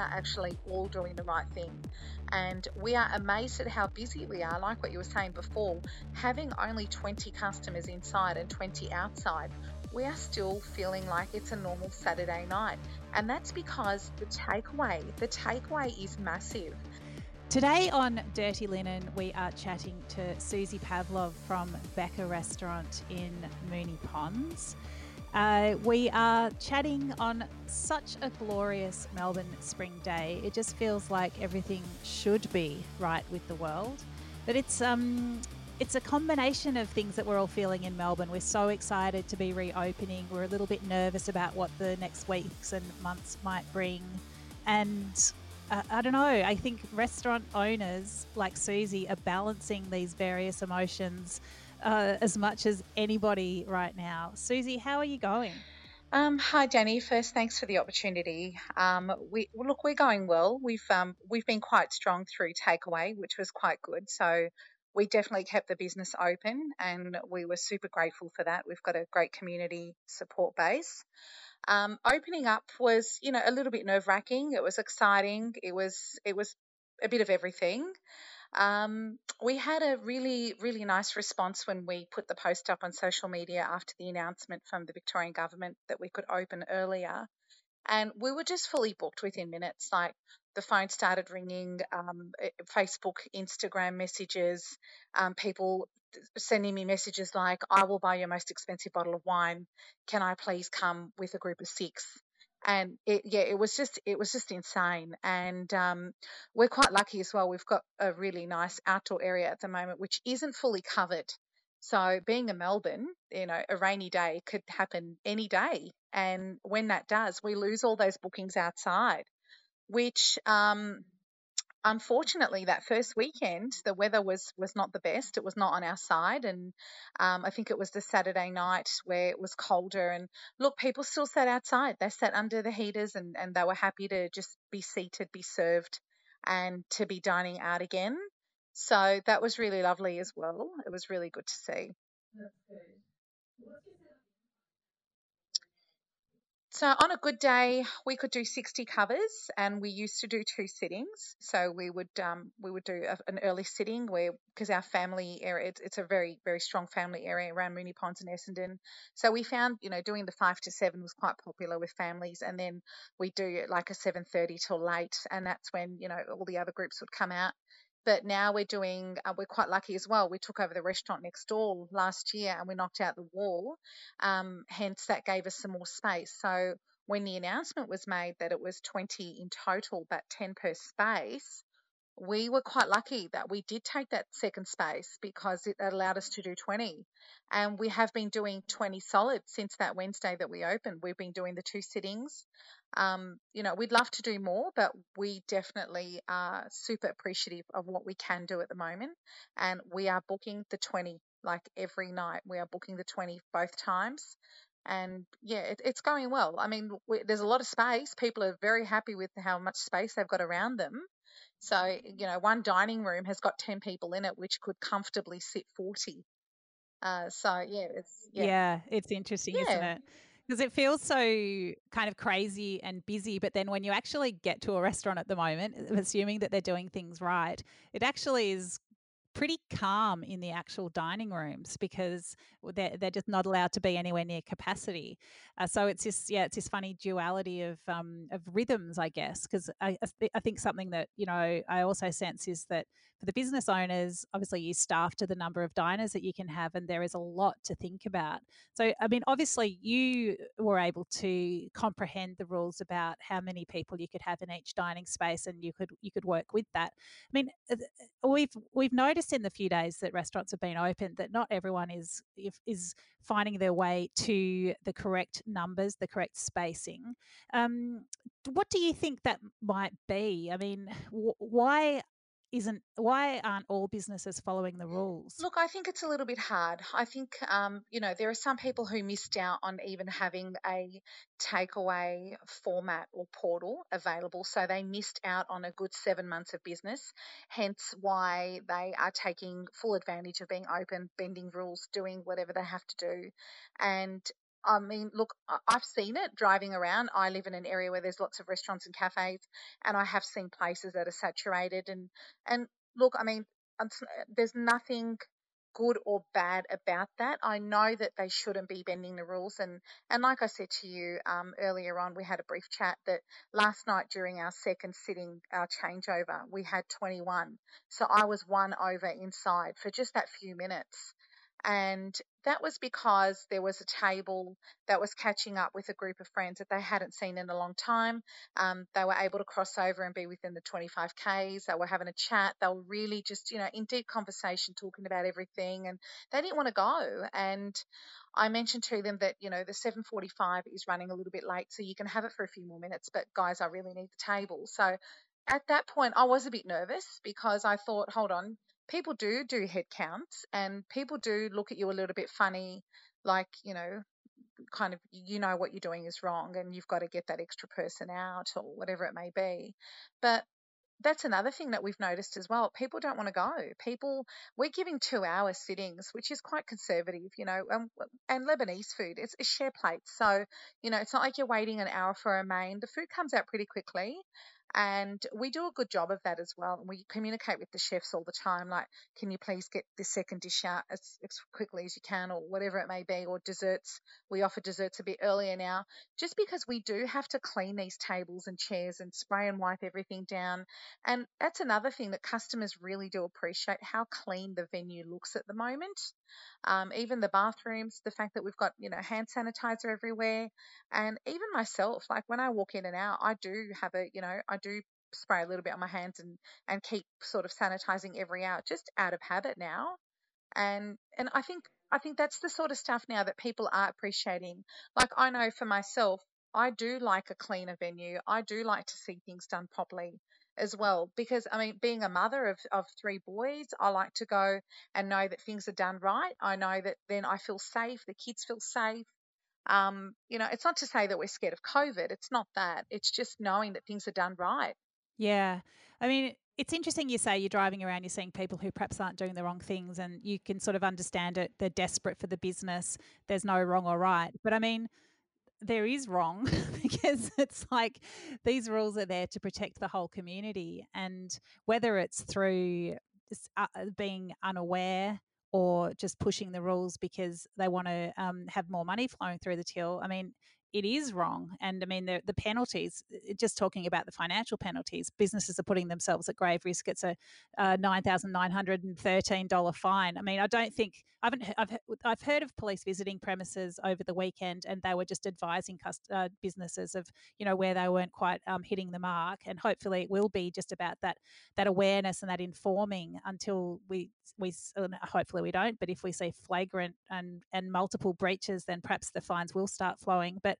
are actually all doing the right thing. And we are amazed at how busy we are, like what you were saying before, having only 20 customers inside and 20 outside. We are still feeling like it's a normal Saturday night. And that's because the takeaway, the takeaway is massive. Today on Dirty Linen, we are chatting to Susie Pavlov from Becca Restaurant in Moonee Ponds. Uh, we are chatting on such a glorious Melbourne spring day. It just feels like everything should be right with the world. But it's um, it's a combination of things that we're all feeling in Melbourne. We're so excited to be reopening. We're a little bit nervous about what the next weeks and months might bring, and uh, I don't know. I think restaurant owners like Susie are balancing these various emotions uh, as much as anybody right now. Susie, how are you going? Um, hi, Dani. First, thanks for the opportunity. Um, we look, we're going well. We've um, we've been quite strong through takeaway, which was quite good. So we definitely kept the business open, and we were super grateful for that. We've got a great community support base. Um, opening up was, you know, a little bit nerve wracking. It was exciting. It was it was a bit of everything. Um, we had a really, really nice response when we put the post up on social media after the announcement from the Victorian government that we could open earlier. And we were just fully booked within minutes. Like the phone started ringing, um, eh, Facebook, Instagram messages, um, people sending me messages like, I will buy your most expensive bottle of wine. Can I please come with a group of six? And it, yeah, it was just, it was just insane. And, um, we're quite lucky as well. We've got a really nice outdoor area at the moment, which isn't fully covered. So being in Melbourne, you know, a rainy day could happen any day. And when that does, we lose all those bookings outside, which, um, unfortunately, that first weekend, the weather was was not the best. It was not on our side, and um, I think it was the Saturday night where it was colder. And look, people still sat outside. They sat under the heaters, and and they were happy to just be seated, be served, and to be dining out again. So that was really lovely as well. It was really good to see. So on a good day, we could do 60 covers, and we used to do two sittings. So we would um, we would do a, an early sitting where because our family area it's, it's, a very very strong family area around Moonee Ponds and Essendon. So we found you know doing the five to seven was quite popular with families, and then we do like a 7:30 till late, and that's when you know all the other groups would come out. But now we're doing, uh, we're quite lucky as well. We took over the restaurant next door last year and we knocked out the wall. Um, hence, that gave us some more space. So when the announcement was made that it was 20 in total, but 10 per space, we were quite lucky that we did take that second space because it allowed us to do 20. And we have been doing 20 solid since that Wednesday that we opened. We've been doing the two sittings. Um, you know, we'd love to do more, but we definitely are super appreciative of what we can do at the moment. And we are booking the 20 like every night. We are booking the 20 both times. And yeah, it, it's going well. I mean, we, there's a lot of space. People are very happy with how much space they've got around them. So, you know, one dining room has got 10 people in it, which could comfortably sit 40. Uh, so, yeah, it's. Yeah, yeah it's interesting, yeah. isn't it? Because it feels so kind of crazy and busy, but then when you actually get to a restaurant at the moment, assuming that they're doing things right, it actually is pretty calm in the actual dining rooms because they're, they're just not allowed to be anywhere near capacity. Uh, so it's this, yeah, it's this funny duality of um, of rhythms, I guess. Because I, I think something that you know I also sense is that for the business owners, obviously you staff to the number of diners that you can have, and there is a lot to think about. So, I mean, obviously you were able to comprehend the rules about how many people you could have in each dining space, and you could you could work with that. I mean, uh, uh, we've we've noticed in the few days that restaurants have been open that not everyone is is finding their way to the correct numbers, the correct spacing. Um, what do you think that might be? I mean, w- why isn't why aren't all businesses following the rules? Look, I think it's a little bit hard. I think um, you know there are some people who missed out on even having a takeaway format or portal available, so they missed out on a good seven months of business. Hence, why they are taking full advantage of being open, bending rules, doing whatever they have to do, and I mean, look, I've seen it driving around. I live in an area where there's lots of restaurants and cafes, and I have seen places that are saturated. And and look, I mean, there's nothing good or bad about that. I know that they shouldn't be bending the rules, and and like I said to you um, earlier on, we had a brief chat that last night during our second sitting, our changeover, we had 21. So I was one over inside for just that few minutes. And that was because there was a table that was catching up with a group of friends that they hadn't seen in a long time. Um, they were able to cross over and be within the 25Ks. They were having a chat. They were really just, you know, in deep conversation, talking about everything. And they didn't want to go. And I mentioned to them that, you know, the 745 is running a little bit late, so you can have it for a few more minutes. But guys, I really need the table. So at that point, I was a bit nervous because I thought, hold on, people do do head counts and people do look at you a little bit funny, like, you know, kind of you know what you're doing is wrong and you've got to get that extra person out or whatever it may be. But that's another thing that we've noticed as well. People don't want to go. People, we're giving two hour sittings, which is quite conservative, you know, um, and Lebanese food, it's, it's share plates. So, you know, it's not like you're waiting an hour for a main. The food comes out pretty quickly. And we do a good job of that as well. And we communicate with the chefs all the time, like, can you please get this second dish out as, as quickly as you can, or whatever it may be, or desserts. We offer desserts a bit earlier now, just because we do have to clean these tables and chairs and spray and wipe everything down. And that's another thing that customers really do appreciate how clean the venue looks at the moment. Um, even the bathrooms, the fact that we've got, you know, hand sanitizer everywhere. And even myself, like when I walk in and out, I do have a, you know, I do spray a little bit on my hands and, and keep sort of sanitizing every hour, just out of habit now. And, and I think, I think that's the sort of stuff now that people are appreciating. Like I know for myself, I do like a cleaner venue. I do like to see things done properly as well because I mean being a mother of, of three boys I like to go and know that things are done right I know that then I feel safe the kids feel safe um, you know it's not to say that we're scared of COVID it's not that it's just knowing that things are done right yeah I mean it's interesting you say you're driving around, you're seeing people who perhaps aren't doing the wrong things, and you can sort of understand it. They're desperate for the business. There's no wrong or right. But I mean, there is wrong because it's like these rules are there to protect the whole community and whether it's through uh, being unaware or just pushing the rules because they want to um, have more money flowing through the till i mean it is wrong. And I mean, the, the penalties, just talking about the financial penalties, businesses are putting themselves at grave risk. It's a, a $9,913 fine. I mean, I don't think, I haven't, I've, I've heard of police visiting premises over the weekend and they were just advising cust- uh, businesses of, you know, where they weren't quite um, hitting the mark. And hopefully it will be just about that, that awareness and that informing until we, we, hopefully we don't, but if we see flagrant and, and multiple breaches, then perhaps the fines will start flowing. But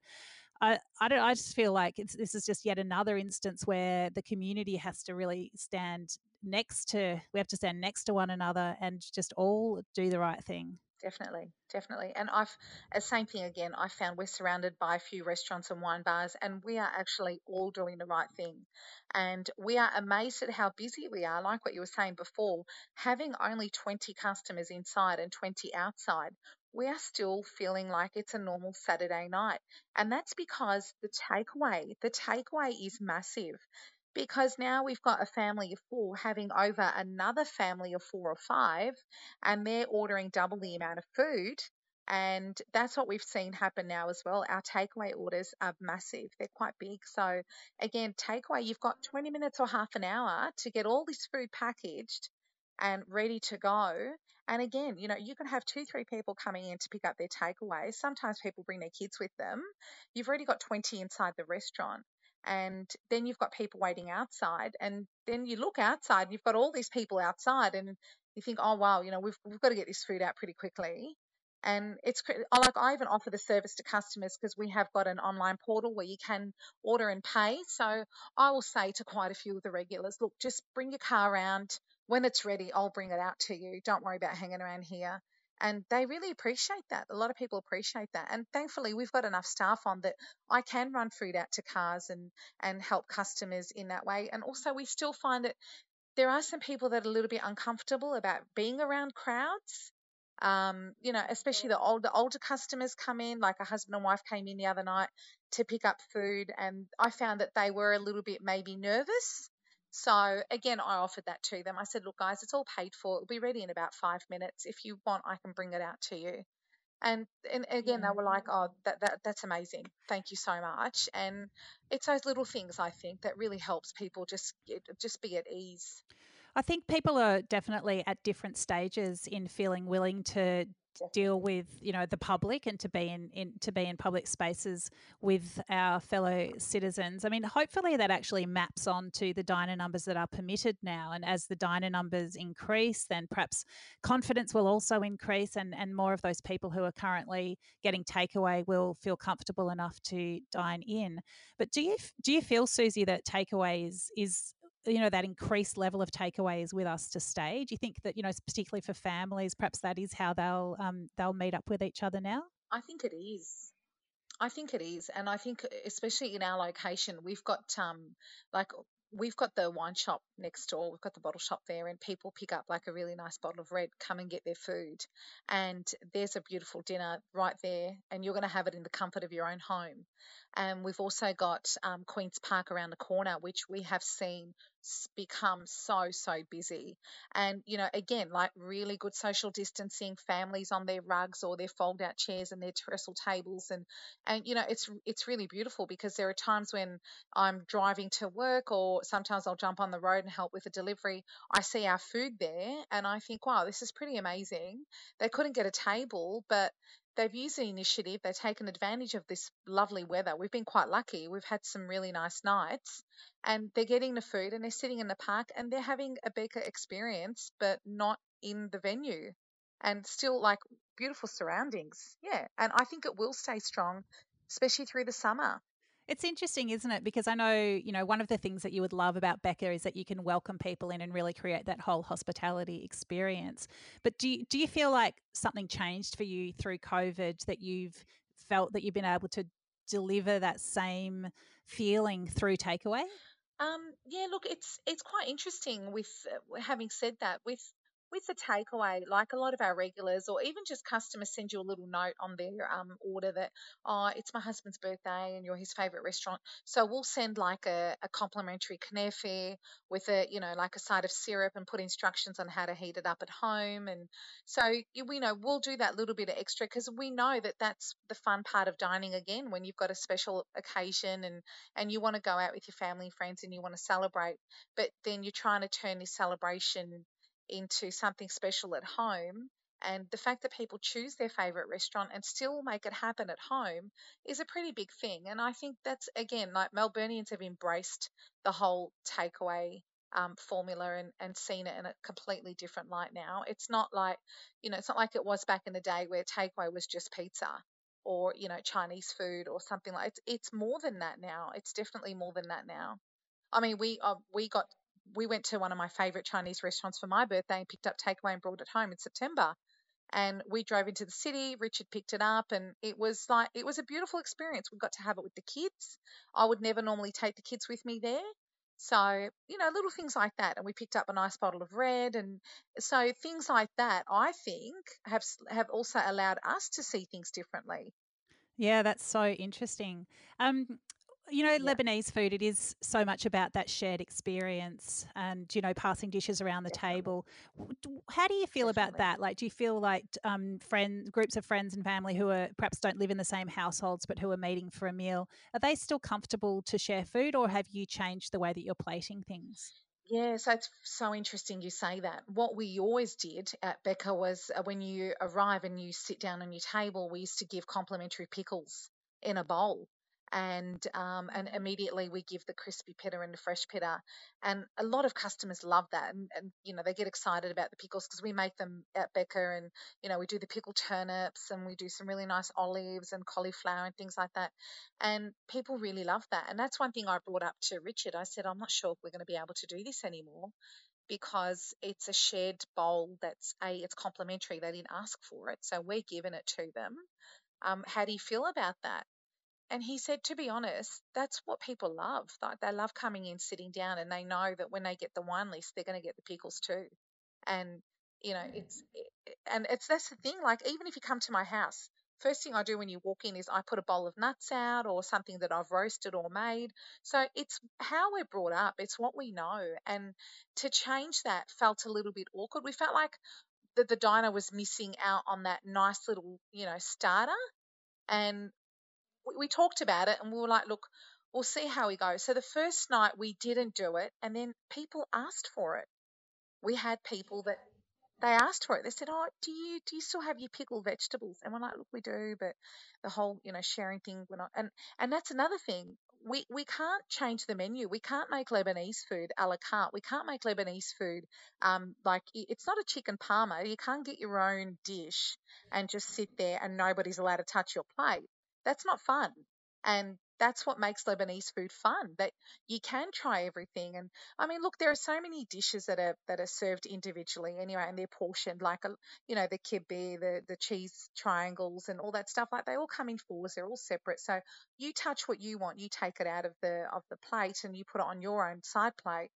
I, I don't. I just feel like this is just yet another instance where the community has to really stand next to. We have to stand next to one another and just all do the right thing. Definitely, definitely. And I've, a same thing again, I found we're surrounded by a few restaurants and wine bars, and we are actually all doing the right thing. And we are amazed at how busy we are. Like what you were saying before, having only 20 customers inside and 20 outside, we are still feeling like it's a normal Saturday night. And that's because the takeaway, the takeaway is massive because now we've got a family of four having over another family of four or five, and they're ordering double the amount of food. And that's what we've seen happen now as well. Our takeaway orders are massive, they're quite big. So, again, takeaway, you've got 20 minutes or half an hour to get all this food packaged and ready to go. And again, you know, you can have two, three people coming in to pick up their takeaways. Sometimes people bring their kids with them. You've already got 20 inside the restaurant. And then you've got people waiting outside. And then you look outside, and you've got all these people outside, and you think, oh, wow, you know, we've, we've got to get this food out pretty quickly. And it's like I even offer the service to customers because we have got an online portal where you can order and pay. So I will say to quite a few of the regulars, look, just bring your car around, when it's ready, I'll bring it out to you. Don't worry about hanging around here. And they really appreciate that. A lot of people appreciate that. And thankfully, we've got enough staff on that I can run food out to cars and, and help customers in that way. And also, we still find that there are some people that are a little bit uncomfortable about being around crowds. Um, you know, especially the older older customers come in, like a husband and wife came in the other night to pick up food, and I found that they were a little bit maybe nervous. So again, I offered that to them. I said, look, guys, it's all paid for. It'll be ready in about five minutes. If you want, I can bring it out to you. And and again, they were like, oh, that, that that's amazing. Thank you so much. And it's those little things I think that really helps people just just be at ease. I think people are definitely at different stages in feeling willing to deal with you know the public and to be in, in to be in public spaces with our fellow citizens. I mean, hopefully that actually maps on to the diner numbers that are permitted now, and as the diner numbers increase, then perhaps confidence will also increase, and and more of those people who are currently getting takeaway will feel comfortable enough to dine in. But do you do you feel, Susie, that takeaway is is you know that increased level of takeaways with us to stay do you think that you know particularly for families perhaps that is how they'll um, they'll meet up with each other now i think it is i think it is and i think especially in our location we've got um like we've got the wine shop next door. We've got the bottle shop there, and people pick up like a really nice bottle of red, come and get their food. And there's a beautiful dinner right there, and you're going to have it in the comfort of your own home. And we've also got um, Queen's Park around the corner, which we have seen become so so busy. And you know again like really good social distancing families on their rugs or their fold out chairs and their trestle tables. And and you know it's it's really beautiful because there are times when I'm driving to work or sometimes I'll jump on the road and help with a delivery. I see our food there and I think wow this is pretty amazing. They couldn't get a table but they've used the initiative, they've taken advantage of this lovely weather. We've been quite lucky. We've had some really nice nights and they're getting the food and they're sitting in the park and they're having a Becca experience, but not in the venue and still like beautiful surroundings. Yeah. And I think it will stay strong, especially through the summer. It's interesting, isn't it? Because I know, you know, one of the things that you would love about Becca is that you can welcome people in and really create that whole hospitality experience. But do you, do you feel like something changed for you through COVID that you've felt that you've been able to deliver that same feeling through takeaway? Um, yeah, look, it's it's quite interesting. With uh, having said that, with with the takeaway, like a lot of our regulars or even just customers send you a little note on their um, order that, oh, it's my husband's birthday and you're his favorite restaurant. So we'll send like a, a complimentary knafe with a, you know, like a side of syrup and put instructions on how to heat it up at home. And so, you know, we'll do that little bit of extra because we know that that's the fun part of dining again when you've got a special occasion and, and you want to go out with your family and friends and you want to celebrate, but then you're trying to turn this celebration into something special at home. And the fact that people choose their favorite restaurant and still make it happen at home is a pretty big thing. And I think that's, again, like Melburnians have embraced the whole takeaway um, formula and, and seen it in a completely different light now. It's not like, you know, it's not like it was back in the day where takeaway was just pizza or, you know, Chinese food or something like it's, it's more than that now. It's definitely more than that now. I mean, we uh, we got we went to one of my favorite Chinese restaurants for my birthday and picked up takeaway and brought it home in September. And we drove into the city. Richard picked it up, and it was like it was a beautiful experience. We got to have it with the kids. I would never normally take the kids with me there, so you know little things like that. And we picked up a nice bottle of red, and so things like that I think have have also allowed us to see things differently. Yeah, that's so interesting. Um, you know, yeah. Lebanese food, it is so much about that shared experience and, you know, passing dishes around the Definitely. table. How do you feel Definitely. about that? Like, do you feel like um, friends, groups of friends and family who are perhaps don't live in the same households but who are meeting for a meal, are they still comfortable to share food or have you changed the way that you're plating things? Yeah, so it's so interesting you say that. What we always did at Becca was uh, when you arrive and you sit down on your table, we used to give complimentary pickles in a bowl and um, and immediately we give the crispy pita and the fresh pita, and a lot of customers love that, and, and you know they get excited about the pickles because we make them at Becca, and you know we do the pickled turnips, and we do some really nice olives and cauliflower and things like that, and people really love that, and that's one thing I brought up to Richard. I said I'm not sure if we're going to be able to do this anymore because it's a shared bowl that's a it's complimentary. They didn't ask for it, so we're giving it to them. Um, how do you feel about that? And he said, to be honest, that's what people love. Like they love coming in, sitting down, and they know that when they get the wine list, they're going to get the pickles too. And you know, it's mm. and it's that's the thing. Like even if you come to my house, first thing I do when you walk in is I put a bowl of nuts out or something that I've roasted or made. So it's how we're brought up. It's what we know, and to change that felt a little bit awkward. We felt like that the diner was missing out on that nice little, you know, starter. And we, talked about it and we were like, look, we'll see how we go. So the first night we didn't do it, and then people asked for it. We had people that they asked for it. They said, "Oh, do you do you still have your pickled vegetables?" And we're like, "Look, we do," but the whole you know sharing thing, we're not. And and that's another thing. We we can't change the menu. We can't make Lebanese food a la carte. We can't make Lebanese food um like it's not a chicken parma. You can't get your own dish and just sit there and nobody's allowed to touch your plate. That's not fun. And that's what makes Lebanese food fun. That you can try everything. And I mean, look, there are so many dishes that are that are served individually anyway, and they're portioned like a, you know, the kibbeh, the the cheese triangles, and all that stuff. Like they all come in fours. They're all separate. So you touch what you want. You take it out of the of the plate and you put it on your own side plate.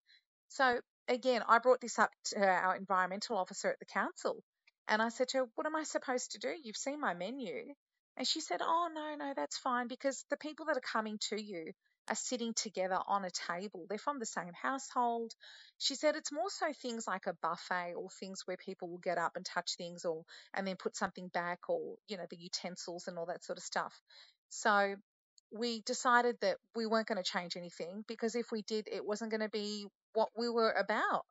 So again, I brought this up to our environmental officer at the council. And I said to her, What am I supposed to do? You've seen my menu. And she said, Oh, no, no, that's fine because the people that are coming to you are sitting together on a table. They're from the same household. She said it's more so things like a buffet or things where people will get up and touch things or and then put something back or, you know, the utensils and all that sort of stuff. So we decided that we weren't going to change anything because if we did, it wasn't going to be what we were about.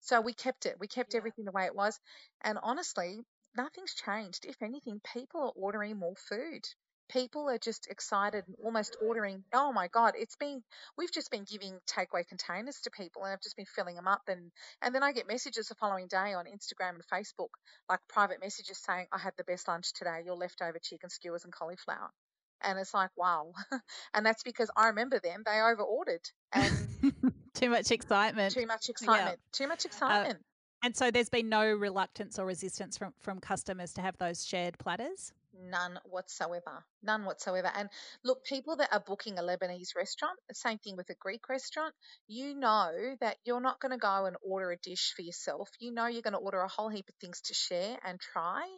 So we kept it. We kept yeah. everything the way it was. And honestly, nothing's changed. If anything, people are ordering more food. People are just excited and almost ordering. Oh my God, it's been, we've just been giving takeaway containers to people and I've just been filling them up. And, and then I get messages the following day on Instagram and Facebook, like private messages saying, I had the best lunch today, your leftover chicken skewers and cauliflower. And it's like, wow. and that's because I remember them, they over ordered. And too much excitement. Too much excitement. Yeah. Too much uh, excitement. Uh, and so there's been no reluctance or resistance from, from customers to have those shared platters? None whatsoever. None whatsoever. And look, people that are booking a Lebanese restaurant, same thing with a Greek restaurant, you know that you're not going to go and order a dish for yourself. You know you're going to order a whole heap of things to share and try.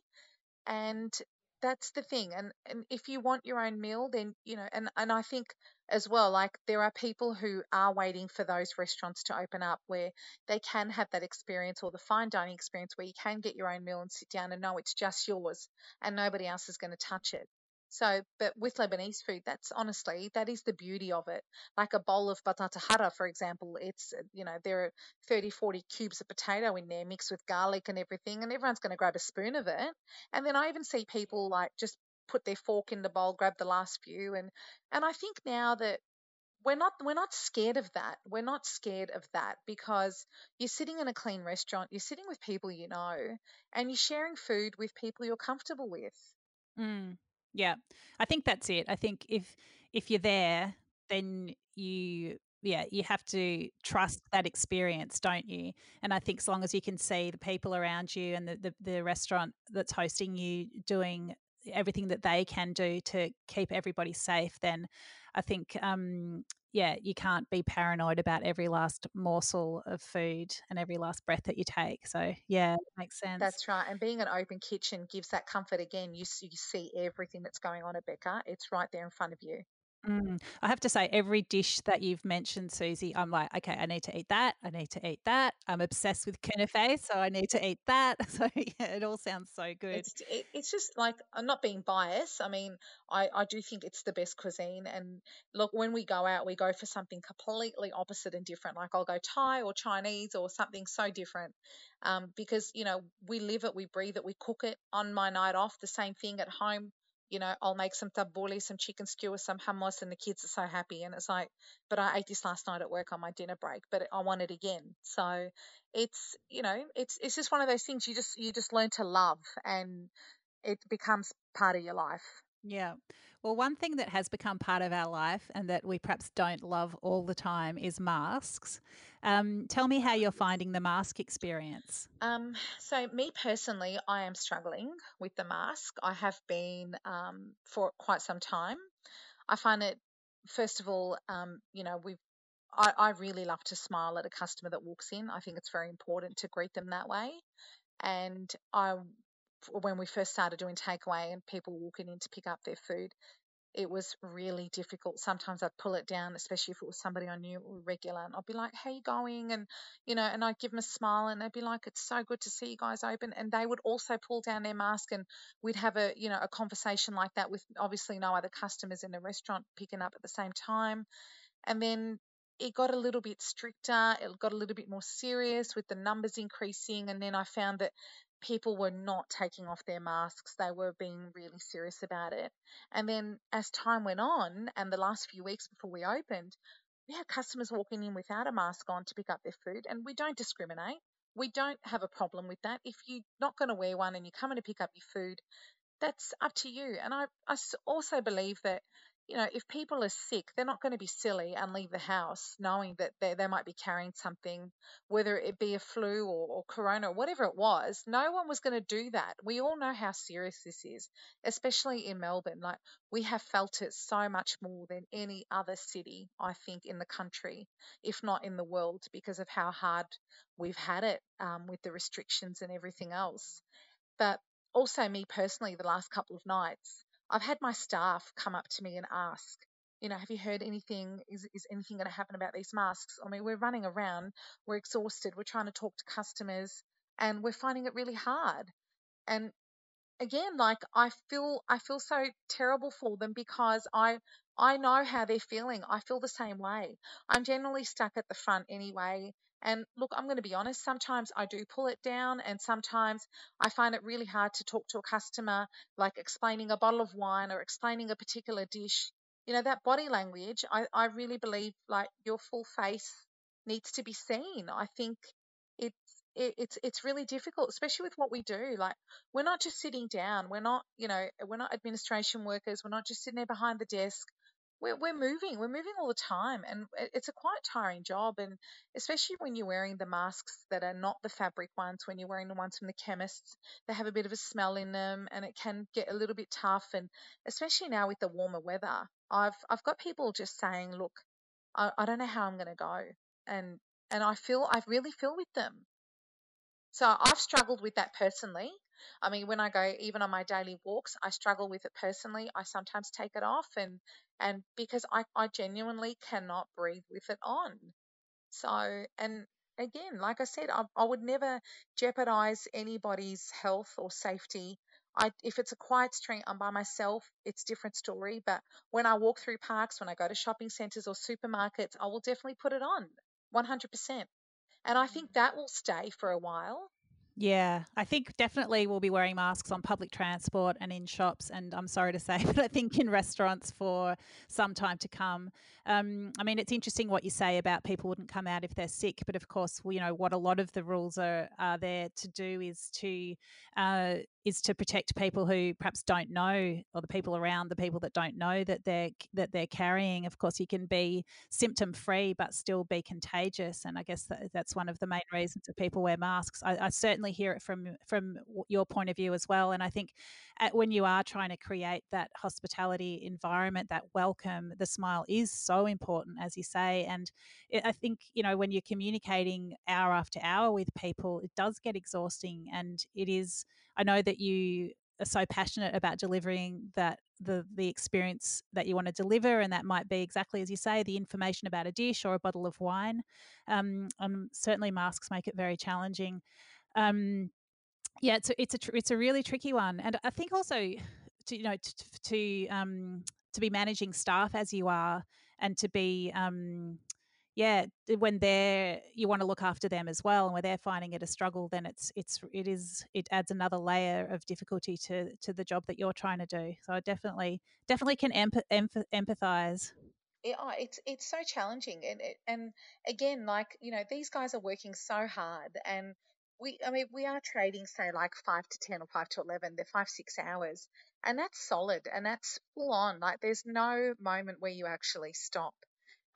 And that's the thing. And and if you want your own meal, then you know, and and I think as well, like there are people who are waiting for those restaurants to open up where they can have that experience or the fine dining experience where you can get your own meal and sit down and know it's just yours and nobody else is going to touch it. So, but with Lebanese food, that's honestly, that is the beauty of it. Like a bowl of batata hara, for example, it's, you know, there are 30, 40 cubes of potato in there mixed with garlic and everything, and everyone's going to grab a spoon of it. And then I even see people like just put their fork in the bowl, grab the last few. And, and I think now that we're not we're not scared of that. We're not scared of that because you're sitting in a clean restaurant, you're sitting with people you know, and you're sharing food with people you're comfortable with. Mm. Yeah. I think that's it. I think if if you're there, then you yeah, you have to trust that experience, don't you? And I think as long as you can see the people around you and the, the, the restaurant that's hosting you doing everything that they can do to keep everybody safe, then I think um, yeah, you can't be paranoid about every last morsel of food and every last breath that you take. So, yeah, makes sense. That's right. And being an open kitchen gives that comfort again. You, you see everything that's going on at Becca, it's right there in front of you. Mm. I have to say, every dish that you've mentioned, Susie, I'm like, okay, I need to eat that. I need to eat that. I'm obsessed with kunafe, so I need to eat that. So yeah, it all sounds so good. It's, it, it's just like I'm not being biased. I mean, I, I do think it's the best cuisine. And look, when we go out, we go for something completely opposite and different. Like I'll go Thai or Chinese or something so different. Um, because you know we live it, we breathe it, we cook it. On my night off, the same thing at home you know, I'll make some tabbouleh, some chicken skewers, some hummus, and the kids are so happy. And it's like, but I ate this last night at work on my dinner break, but I want it again. So it's, you know, it's it's just one of those things you just you just learn to love, and it becomes part of your life. Yeah. Well, one thing that has become part of our life and that we perhaps don't love all the time is masks. Um, tell me how you're finding the mask experience. Um, so, me personally, I am struggling with the mask. I have been um, for quite some time. I find it, first of all, um, you know, we've I, I really love to smile at a customer that walks in. I think it's very important to greet them that way. And I when we first started doing takeaway and people walking in to pick up their food it was really difficult. Sometimes I'd pull it down, especially if it was somebody I knew or regular, and I'd be like, "How you going?" and you know, and I'd give them a smile, and they'd be like, "It's so good to see you guys open," and they would also pull down their mask, and we'd have a you know a conversation like that with obviously no other customers in the restaurant picking up at the same time, and then it got a little bit stricter, it got a little bit more serious with the numbers increasing, and then I found that people were not taking off their masks. They were being really serious about it. And then as time went on, and the last few weeks before we opened, we had customers walking in without a mask on to pick up their food, and we don't discriminate. We don't have a problem with that. If you're not going to wear one and you're coming to pick up your food, that's up to you. And I, I also believe that you know, if people are sick, they're not going to be silly and leave the house knowing that they, they might be carrying something, whether it be a flu or, or corona or whatever it was. No one was going to do that. We all know how serious this is, especially in Melbourne. Like, we have felt it so much more than any other city, I think, in the country, if not in the world, because of how hard we've had it um, with the restrictions and everything else. But also, me personally, the last couple of nights, I've had my staff come up to me and ask, you know, have you heard anything? Is, is anything going to happen about these masks? I mean, we're running around, we're exhausted, we're trying to talk to customers, and we're finding it really hard. And again, like I feel, I feel so terrible for them because I, I know how they're feeling. I feel the same way. I'm generally stuck at the front anyway, and look, I'm going to be honest, sometimes I do pull it down, and sometimes I find it really hard to talk to a customer, like explaining a bottle of wine or explaining a particular dish. You know, that body language, I, I really believe like your full face needs to be seen. I think it's it, it's it's really difficult, especially with what we do. Like we're not just sitting down. We're not, you know, we're not administration workers. We're not just sitting there behind the desk we're, we're moving we're moving all the time and it's a quite tiring job and especially when you're wearing the masks that are not the fabric ones when you're wearing the ones from the chemists they have a bit of a smell in them and it can get a little bit tough and especially now with the warmer weather i've i've got people just saying look i, I don't know how i'm going to go and and i feel i really feel with them so i've struggled with that personally I mean, when I go even on my daily walks, I struggle with it personally. I sometimes take it off and and because I, I genuinely cannot breathe with it on. So, and again, like I said, I, I would never jeopardize anybody's health or safety. I, if it's a quiet street, I'm by myself, it's different story. But when I walk through parks, when I go to shopping centers or supermarkets, I will definitely put it on 100%. And I think mm. that will stay for a while. Yeah, I think definitely we'll be wearing masks on public transport and in shops, and I'm sorry to say, but I think in restaurants for some time to come. Um, I mean, it's interesting what you say about people wouldn't come out if they're sick, but of course, you know what a lot of the rules are, are there to do is to uh, is to protect people who perhaps don't know, or the people around the people that don't know that they're that they're carrying. Of course, you can be symptom free but still be contagious, and I guess that, that's one of the main reasons that people wear masks. I, I certainly hear it from from your point of view as well, and I think at, when you are trying to create that hospitality environment, that welcome, the smile is so important, as you say. And it, I think you know when you're communicating hour after hour with people, it does get exhausting, and it is I know that you are so passionate about delivering that the the experience that you want to deliver, and that might be exactly as you say, the information about a dish or a bottle of wine. Um, and certainly, masks make it very challenging. Um, yeah, it's a, it's a tr- it's a really tricky one, and I think also to you know to to, um, to be managing staff as you are, and to be um, yeah, when they're you want to look after them as well, and where they're finding it a struggle, then it's it's it is it adds another layer of difficulty to to the job that you're trying to do. So I definitely definitely can empath, empath, empathize. Yeah, oh, it's it's so challenging, and and again, like you know, these guys are working so hard, and we I mean we are trading say like five to ten or five to eleven, they're five six hours, and that's solid, and that's full on. Like there's no moment where you actually stop,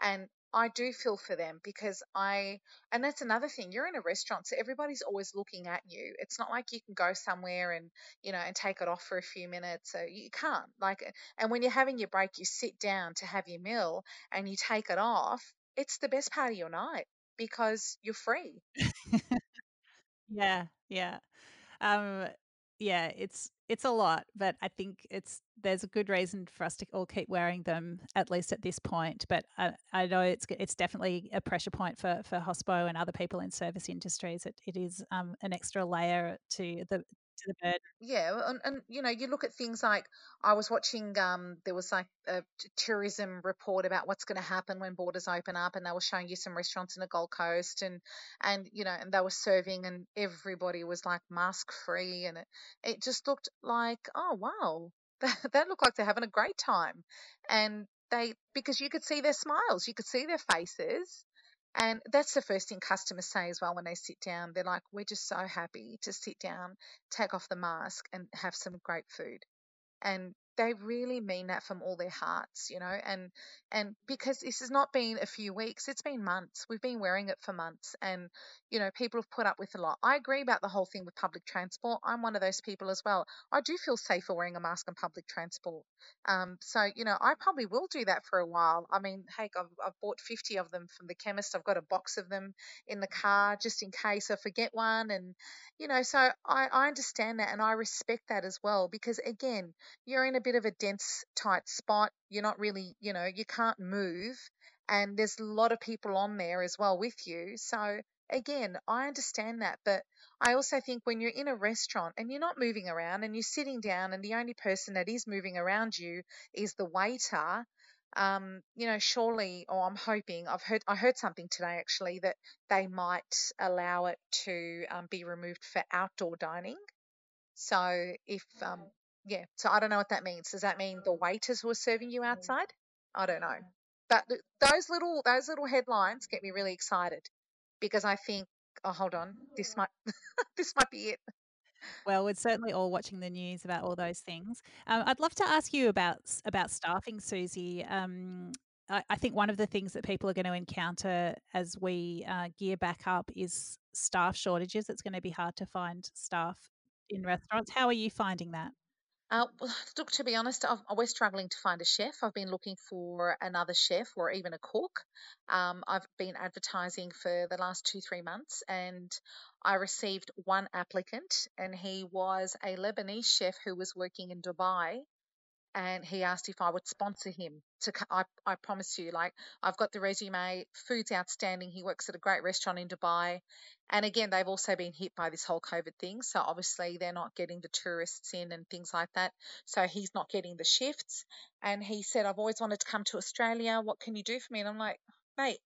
and I do feel for them because I, and that's another thing. You're in a restaurant, so everybody's always looking at you. It's not like you can go somewhere and, you know, and take it off for a few minutes. So you can't. Like, and when you're having your break, you sit down to have your meal and you take it off. It's the best part of your night because you're free. yeah, yeah. Um, yeah, it's it's a lot, but I think it's there's a good reason for us to all keep wearing them at least at this point. But I, I know it's it's definitely a pressure point for for hospo and other people in service industries. It it is um, an extra layer to the to the bird. Yeah, and, and you know, you look at things like I was watching. Um, there was like a tourism report about what's going to happen when borders open up, and they were showing you some restaurants in the Gold Coast, and and you know, and they were serving, and everybody was like mask free, and it it just looked like, oh wow, that, that looked like they're having a great time, and they because you could see their smiles, you could see their faces, and that's the first thing customers say as well when they sit down. They're like, we're just so happy to sit down, take off the mask, and have some great food. And they really mean that from all their hearts, you know, and and because this has not been a few weeks, it's been months. We've been wearing it for months, and you know, people have put up with a lot. I agree about the whole thing with public transport. I'm one of those people as well. I do feel safer wearing a mask on public transport. Um, so you know, I probably will do that for a while. I mean, hey, I've, I've bought 50 of them from the chemist. I've got a box of them in the car just in case I forget one, and you know, so I, I understand that and I respect that as well because again, you're in a bit of a dense, tight spot. You're not really, you know, you can't move. And there's a lot of people on there as well with you. So, again, I understand that. But I also think when you're in a restaurant and you're not moving around and you're sitting down and the only person that is moving around you is the waiter, um, you know, surely, or I'm hoping, I've heard, I heard something today actually that they might allow it to um, be removed for outdoor dining. So if um, yeah, so I don't know what that means. Does that mean the waiters who are serving you outside? I don't know. But those little those little headlines get me really excited because I think, oh, hold on, this might this might be it. Well, we're certainly all watching the news about all those things. Um, I'd love to ask you about about staffing, Susie. Um, I, I, think one of the things that people are going to encounter as we uh, gear back up is staff shortages. It's going to be hard to find staff in restaurants. How are you finding that? Uh, look, to be honest, I've, we're struggling to find a chef. I've been looking for another chef or even a cook. Um, I've been advertising for the last two, three months, and I received one applicant, and he was a Lebanese chef who was working in Dubai and he asked if I would sponsor him to I, I promise you like I've got the resume food's outstanding he works at a great restaurant in Dubai and again they've also been hit by this whole covid thing so obviously they're not getting the tourists in and things like that so he's not getting the shifts and he said I've always wanted to come to Australia what can you do for me and I'm like mate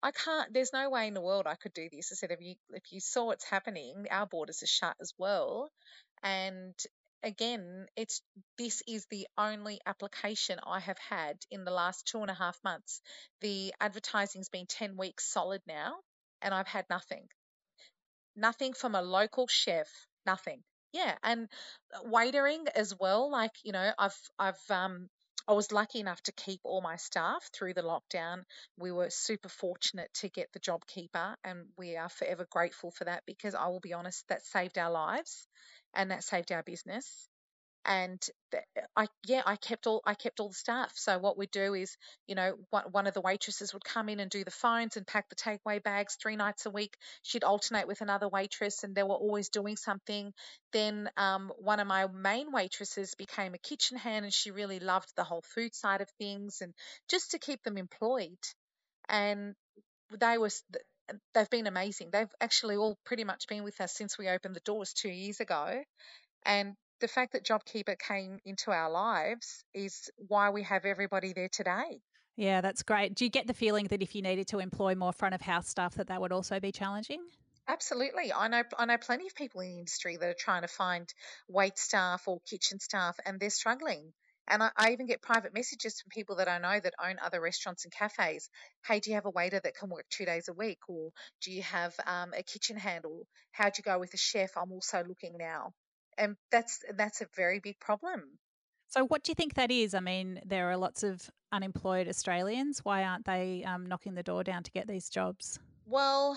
I can't. There's no way in the world I could do this. I said, if you if you saw what's happening, our borders are shut as well, and again, it's this is the only application I have had in the last two and a half months. The advertising's been 10 weeks solid now, and I've had nothing. Nothing from a local chef, nothing. Yeah, and uh, waitering as well. Like you know, I've I've um I was lucky enough to keep all my staff through the lockdown. We were super fortunate to get the JobKeeper, and we are forever grateful for that because I will be honest, that saved our lives and that saved our business. And I, yeah, I kept all I kept all the staff. So what we'd do is, you know, one, of the waitresses would come in and do the phones and pack the takeaway bags three nights a week. She'd alternate with another waitress, and they were always doing something. Then um, one of my main waitresses became a kitchen hand, and she really loved the whole food side of things, and just to keep them employed. And they were they've been amazing. They've actually all pretty much been with us since we opened the doors two years ago. And the fact that JobKeeper came into our lives is why we have everybody there today. Yeah, that's great. Do you get the feeling that if you needed to employ more front of house staff, that that would also be challenging? Absolutely. I know I know plenty of people in the industry that are trying to find wait staff or kitchen staff and they're struggling. And I, I, even get private messages from people that I know that own other restaurants and cafes. Hey, do you have a waiter that can work two days a week? Or do you have um, a kitchen handle? How'd you go with a chef? I'm also looking now. And that's that's a very big problem. So, what do you think that is? I mean, there are lots of unemployed Australians. Why aren't they um, knocking the door down to get these jobs? Well,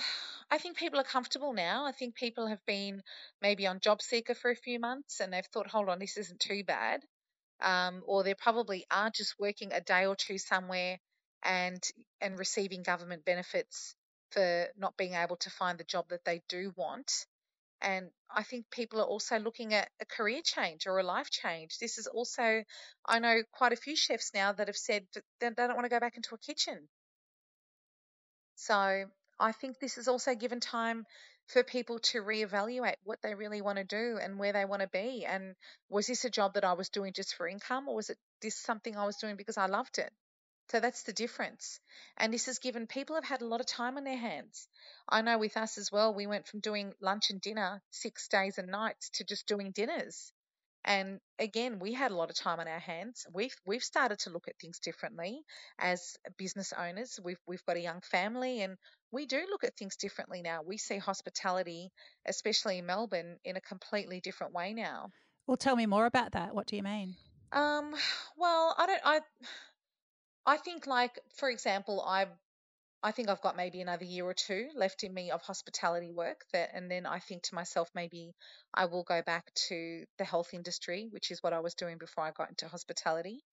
I think people are comfortable now. I think people have been maybe on job seeker for a few months and they've thought, hold on, this isn't too bad um, or they probably are just working a day or two somewhere and and receiving government benefits for not being able to find the job that they do want. And I think people are also looking at a career change or a life change. This is also, I know quite a few chefs now that have said that they don't want to go back into a kitchen. So I think this is also given time for people to reevaluate what they really want to do and where they want to be. And was this a job that I was doing just for income or was it this something I was doing because I loved it? So that's the difference. And this has given people have had a lot of time on their hands. I know with us as well, we went from doing lunch and dinner six days and nights to just doing dinners. And again, we had a lot of time on our hands. We've we've started to look at things differently as business owners. We've we've got a young family, and we do look at things differently now. We see hospitality, especially in Melbourne, in a completely different way now. Well, tell me more about that. What do you mean? Um, well, I don't. I I think, like for example, I I think I've got maybe another year or two left in me of hospitality work that and then I think to myself maybe I will go back to the health industry, which is what I was doing before I got into hospitality.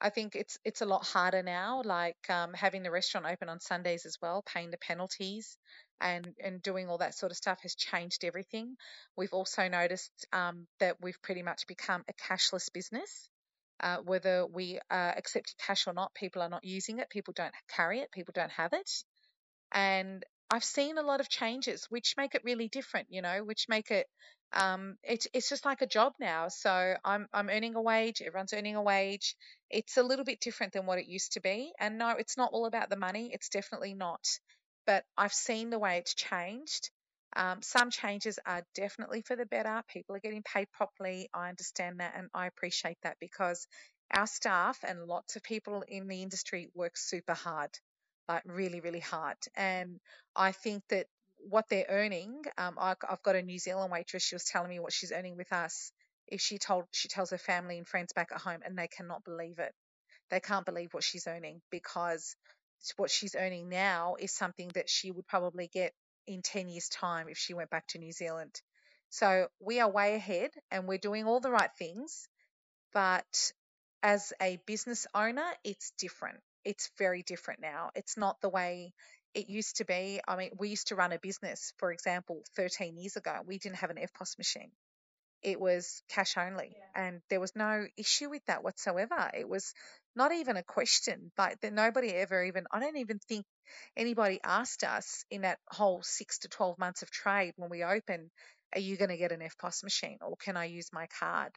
I think it's it's a lot harder now, like um, having the restaurant open on Sundays as well, paying the penalties, and and doing all that sort of stuff has changed everything. We've also noticed um, that we've pretty much become a cashless business. Uh, whether we uh, accept cash or not, people are not using it. People don't carry it. People don't have it. And I've seen a lot of changes, which make it really different, you know, which make it um, it's it's just like a job now. So I'm I'm earning a wage. Everyone's earning a wage. It's a little bit different than what it used to be. And no, it's not all about the money. It's definitely not. But I've seen the way it's changed. Um, some changes are definitely for the better. People are getting paid properly. I understand that and I appreciate that because our staff and lots of people in the industry work super hard, like really, really hard. And I think that what they're earning, um, I, I've got a New Zealand waitress. She was telling me what she's earning with us. If she told, she tells her family and friends back at home, and they cannot believe it. They can't believe what she's earning because what she's earning now is something that she would probably get in 10 years' time if she went back to New Zealand. So we are way ahead and we're doing all the right things. But as a business owner, it's different. It's very different now. It's not the way it used to be. I mean, we used to run a business, for example, 13 years ago. We didn't have an EFTPOS machine it was cash only yeah. and there was no issue with that whatsoever it was not even a question like that nobody ever even i don't even think anybody asked us in that whole 6 to 12 months of trade when we opened are you going to get an EFTPOS machine or can i use my card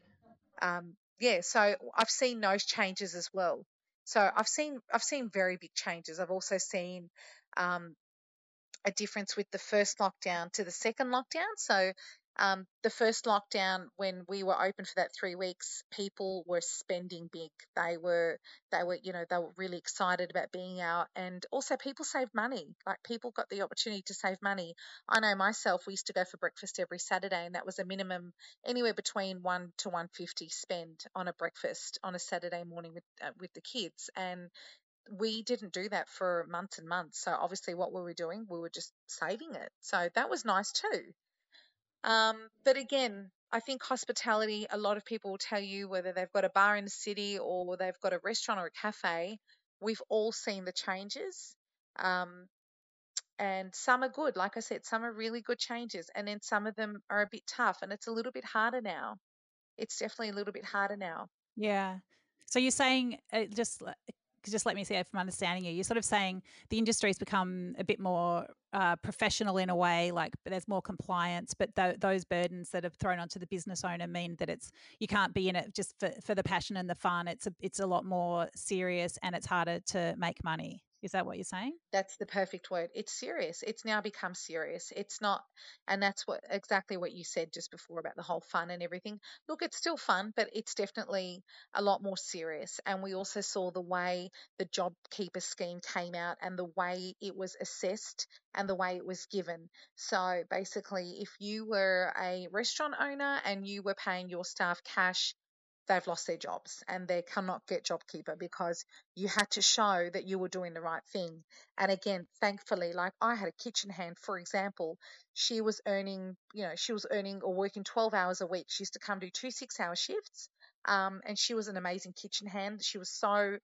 um, yeah so i've seen those changes as well so i've seen i've seen very big changes i've also seen um, a difference with the first lockdown to the second lockdown. So um, the first lockdown, when we were open for that three weeks, people were spending big. They were, they were, you know, they were really excited about being out, and also people saved money. Like people got the opportunity to save money. I know myself. We used to go for breakfast every Saturday, and that was a minimum anywhere between one to one fifty spend on a breakfast on a Saturday morning with uh, with the kids, and we didn't do that for months and months. So obviously, what were we doing? We were just saving it. So that was nice too. Um, but again, I think hospitality, a lot of people will tell you whether they've got a bar in the city or they've got a restaurant or a cafe, we've all seen the changes. Um, and some are good. Like I said, some are really good changes. And then some of them are a bit tough and it's a little bit harder now. It's definitely a little bit harder now. Yeah. So you're saying uh, just just let me see if I'm understanding you. You're sort of saying the industry's become a bit more uh, professional in a way, like there's more compliance, but th- those burdens that are thrown onto the business owner mean that it's you can't be in it just for, for the passion and the fun. It's a, it's a lot more serious and it's harder to make money. Is that what you're saying? That's the perfect word. It's serious. It's now become serious. It's not, and that's what exactly what you said just before about the whole fun and everything. Look, it's still fun, but it's definitely a lot more serious. And we also saw the way the JobKeeper scheme came out and the way it was assessed and the way it was given. So basically, if you were a restaurant owner and you were paying your staff cash, they've lost their jobs and they cannot get JobKeeper because you had to show that you were doing the right thing. And again, thankfully, like I had a kitchen hand, for example, she was earning, you know, she was earning or working 12 hours a week. She used to come do two six hour shifts. Um, and she was an amazing kitchen hand. She was so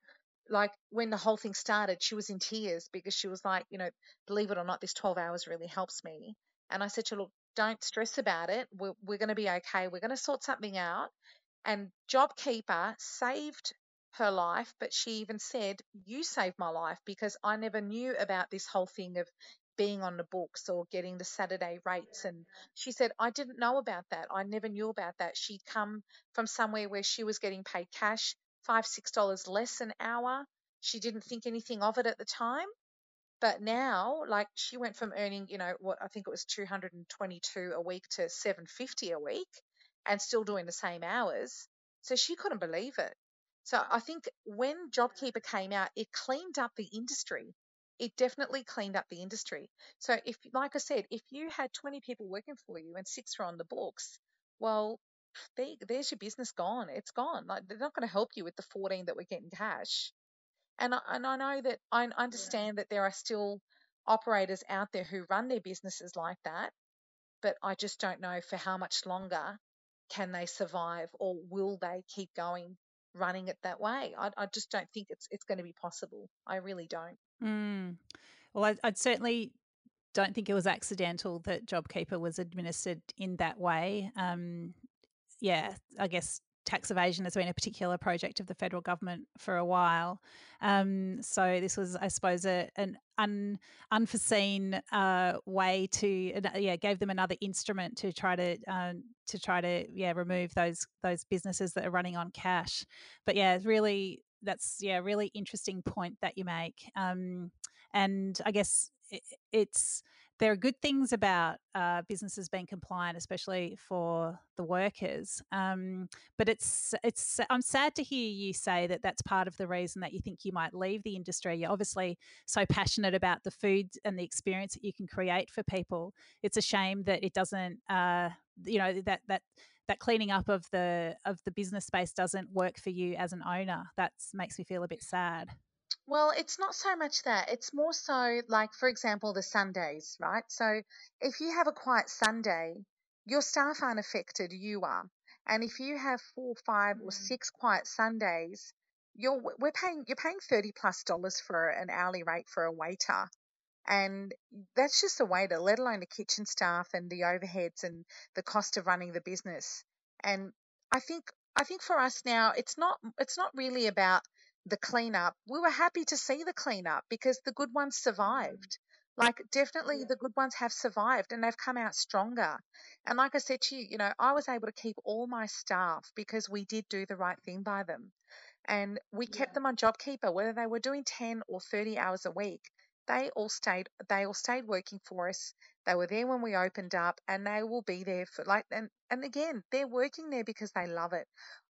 like when the whole thing started, she was in tears because she was like, you know, believe it or not, this 12 hours really helps me. And I said to her, look, don't stress about it. We're, we're going to be okay. We're going to sort something out. And JobKeeper saved her life, but she even said, You saved my life because I never knew about this whole thing of being on the books or getting the Saturday rates. And she said, I didn't know about that. I never knew about that. She'd come from somewhere where she was getting paid cash, five, six dollars less an hour. She didn't think anything of it at the time. But now, like she went from earning, you know, what I think it was 222 a week to 750 a week and still doing the same hours. So she couldn't believe it. So I think when JobKeeper came out, it cleaned up the industry. It definitely cleaned up the industry. So if, like I said, if you had 20 people working for you and six were on the books, well, they, there's your business gone. It's gone. Like they're not going to help you with the 14 that we're getting cash. And I, and I know that I understand that there are still operators out there who run their businesses like that, but I just don't know for how much longer can they survive or will they keep going running it that way. I, I just don't think it's it's going to be possible. I really don't. Mm. Well, I, I'd certainly don't think it was accidental that JobKeeper was administered in that way. Um, yeah, I guess tax evasion has been a particular project of the federal government for a while. Um, so this was, I suppose, a, an un, unforeseen uh, way to, uh, yeah, gave them another instrument to try to um, to try to yeah remove those those businesses that are running on cash. But yeah, really, that's yeah, really interesting point that you make. Um, and I guess it, it's there are good things about uh, businesses being compliant, especially for the workers. Um, but it's it's I'm sad to hear you say that that's part of the reason that you think you might leave the industry. You're obviously so passionate about the food and the experience that you can create for people. It's a shame that it doesn't, uh, you know, that that that cleaning up of the of the business space doesn't work for you as an owner. That makes me feel a bit sad. Well, it's not so much that. It's more so like, for example, the Sundays, right? So if you have a quiet Sunday, your staff aren't affected, you are. And if you have four, five, or mm. six quiet Sundays, you're we're paying you're paying thirty plus dollars for an hourly rate for a waiter, and that's just a waiter, let alone the kitchen staff and the overheads and the cost of running the business. And I think I think for us now, it's not it's not really about the cleanup, we were happy to see the cleanup because the good ones survived. Mm. Like, definitely the good ones have survived and they've come out stronger. And like I said to you, you know, I was able to keep all my staff because we did do the right thing by them. And we kept them on JobKeeper, whether they were doing 10 or 30 hours a week. They all stayed, they all stayed working for us. They were there when we opened up and they will be there for like, and, and again, they're working there because they love it.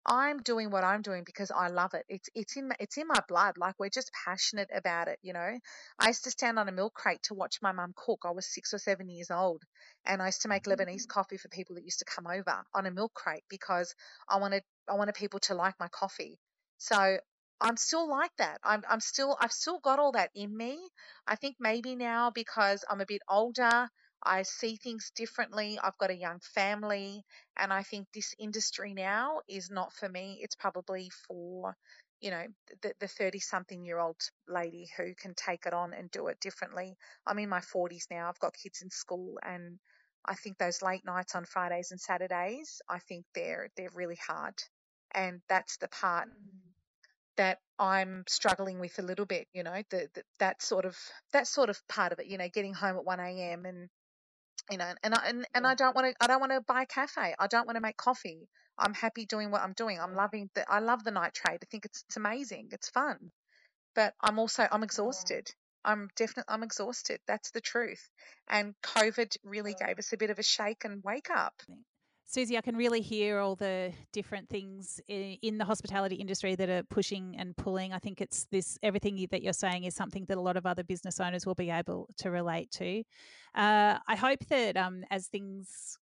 I'm doing what I'm doing because I love it. It's it's in it's in my blood. Like we're just passionate about it, you know. I used to stand on a milk crate to watch my mum cook. I was six or seven years old, and I used to make mm-hmm. Lebanese coffee for people that used to come over on a milk crate because I wanted I wanted people to like my coffee. So I'm still like that. I'm I'm still I've still got all that in me. I think maybe now because I'm a bit older, I see things differently. I've got a young family, and I think this industry now is not for me. It's probably for, you know, the 30 something year old lady who can take it on and do it differently. I'm in my 40s now. I've got kids in school, and I think those late nights on Fridays and Saturdays, I think they're they're really hard, and that's the part that I'm struggling with a little bit, you know, the, the, that sort of that sort of part of it, you know, getting home at 1 a.m. and you know and I, and, and I don't want to I don't want to buy a cafe I don't want to make coffee. I'm happy doing what I'm doing I'm mm. loving that I love the night trade I think it's it's amazing it's fun but I'm also I'm exhausted I'm definitely I'm exhausted that's the truth and COVID really gave us a bit of a shake and wake up Susie, I can really hear all the different things in the hospitality industry that are pushing and pulling. I think it's this everything that you're saying is something that a lot of other business owners will be able to relate to. Uh, I hope that um, as things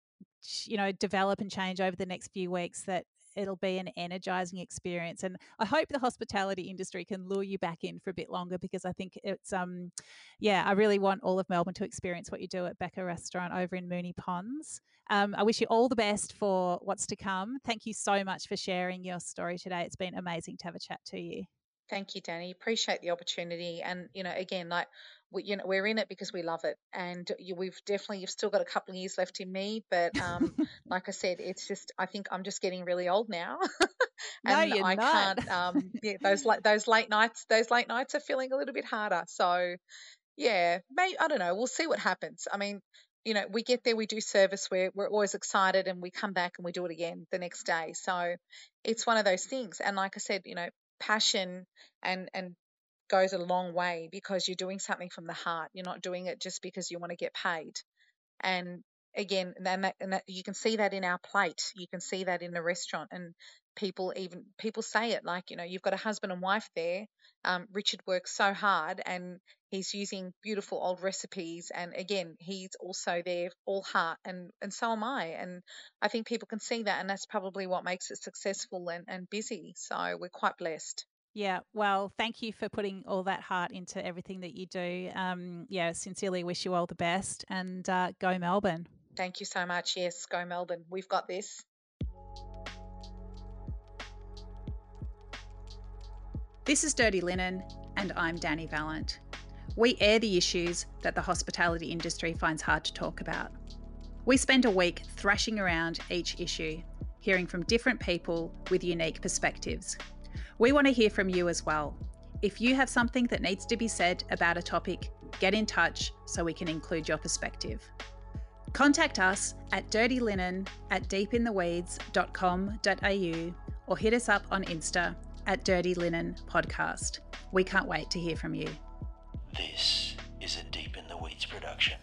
you know develop and change over the next few weeks that it'll be an energizing experience and i hope the hospitality industry can lure you back in for a bit longer because i think it's um yeah i really want all of melbourne to experience what you do at becca restaurant over in Moonee Ponds. Um, i wish you all the best for what's to come. Thank you so much for sharing your story today. It's been amazing to have a chat to you Thank you, Dani. Appreciate the opportunity. And, you know, again, like, we, you know, we're in it because we love it. And you, we've definitely, you've still got a couple of years left in me. But um, like I said, it's just, I think I'm just getting really old now. and no, I not. can't, um, yeah, those, those late nights, those late nights are feeling a little bit harder. So, yeah, may, I don't know. We'll see what happens. I mean, you know, we get there, we do service, we're, we're always excited, and we come back and we do it again the next day. So it's one of those things. And like I said, you know, passion and and goes a long way because you're doing something from the heart. You're not doing it just because you want to get paid. And again, and that, and that you can see that in our plate. You can see that in the restaurant, and people even people say it like you know you've got a husband and wife there. Um, Richard works so hard, and he's using beautiful old recipes. And again, he's also there all heart, and and so am I. And I think people can see that, and that's probably what makes it successful and, and busy. So we're quite blessed. Yeah, well, thank you for putting all that heart into everything that you do. Um, yeah, sincerely wish you all the best and uh, go Melbourne. Thank you so much. Yes, go Melbourne. We've got this. This is Dirty Linen, and I'm Dani Valent. We air the issues that the hospitality industry finds hard to talk about. We spend a week thrashing around each issue, hearing from different people with unique perspectives. We want to hear from you as well. If you have something that needs to be said about a topic, get in touch so we can include your perspective. Contact us at dirtylinen at deepintheweeds.com.au or hit us up on Insta at Dirty Linen Podcast. We can't wait to hear from you. This is a Deep in the Weeds production.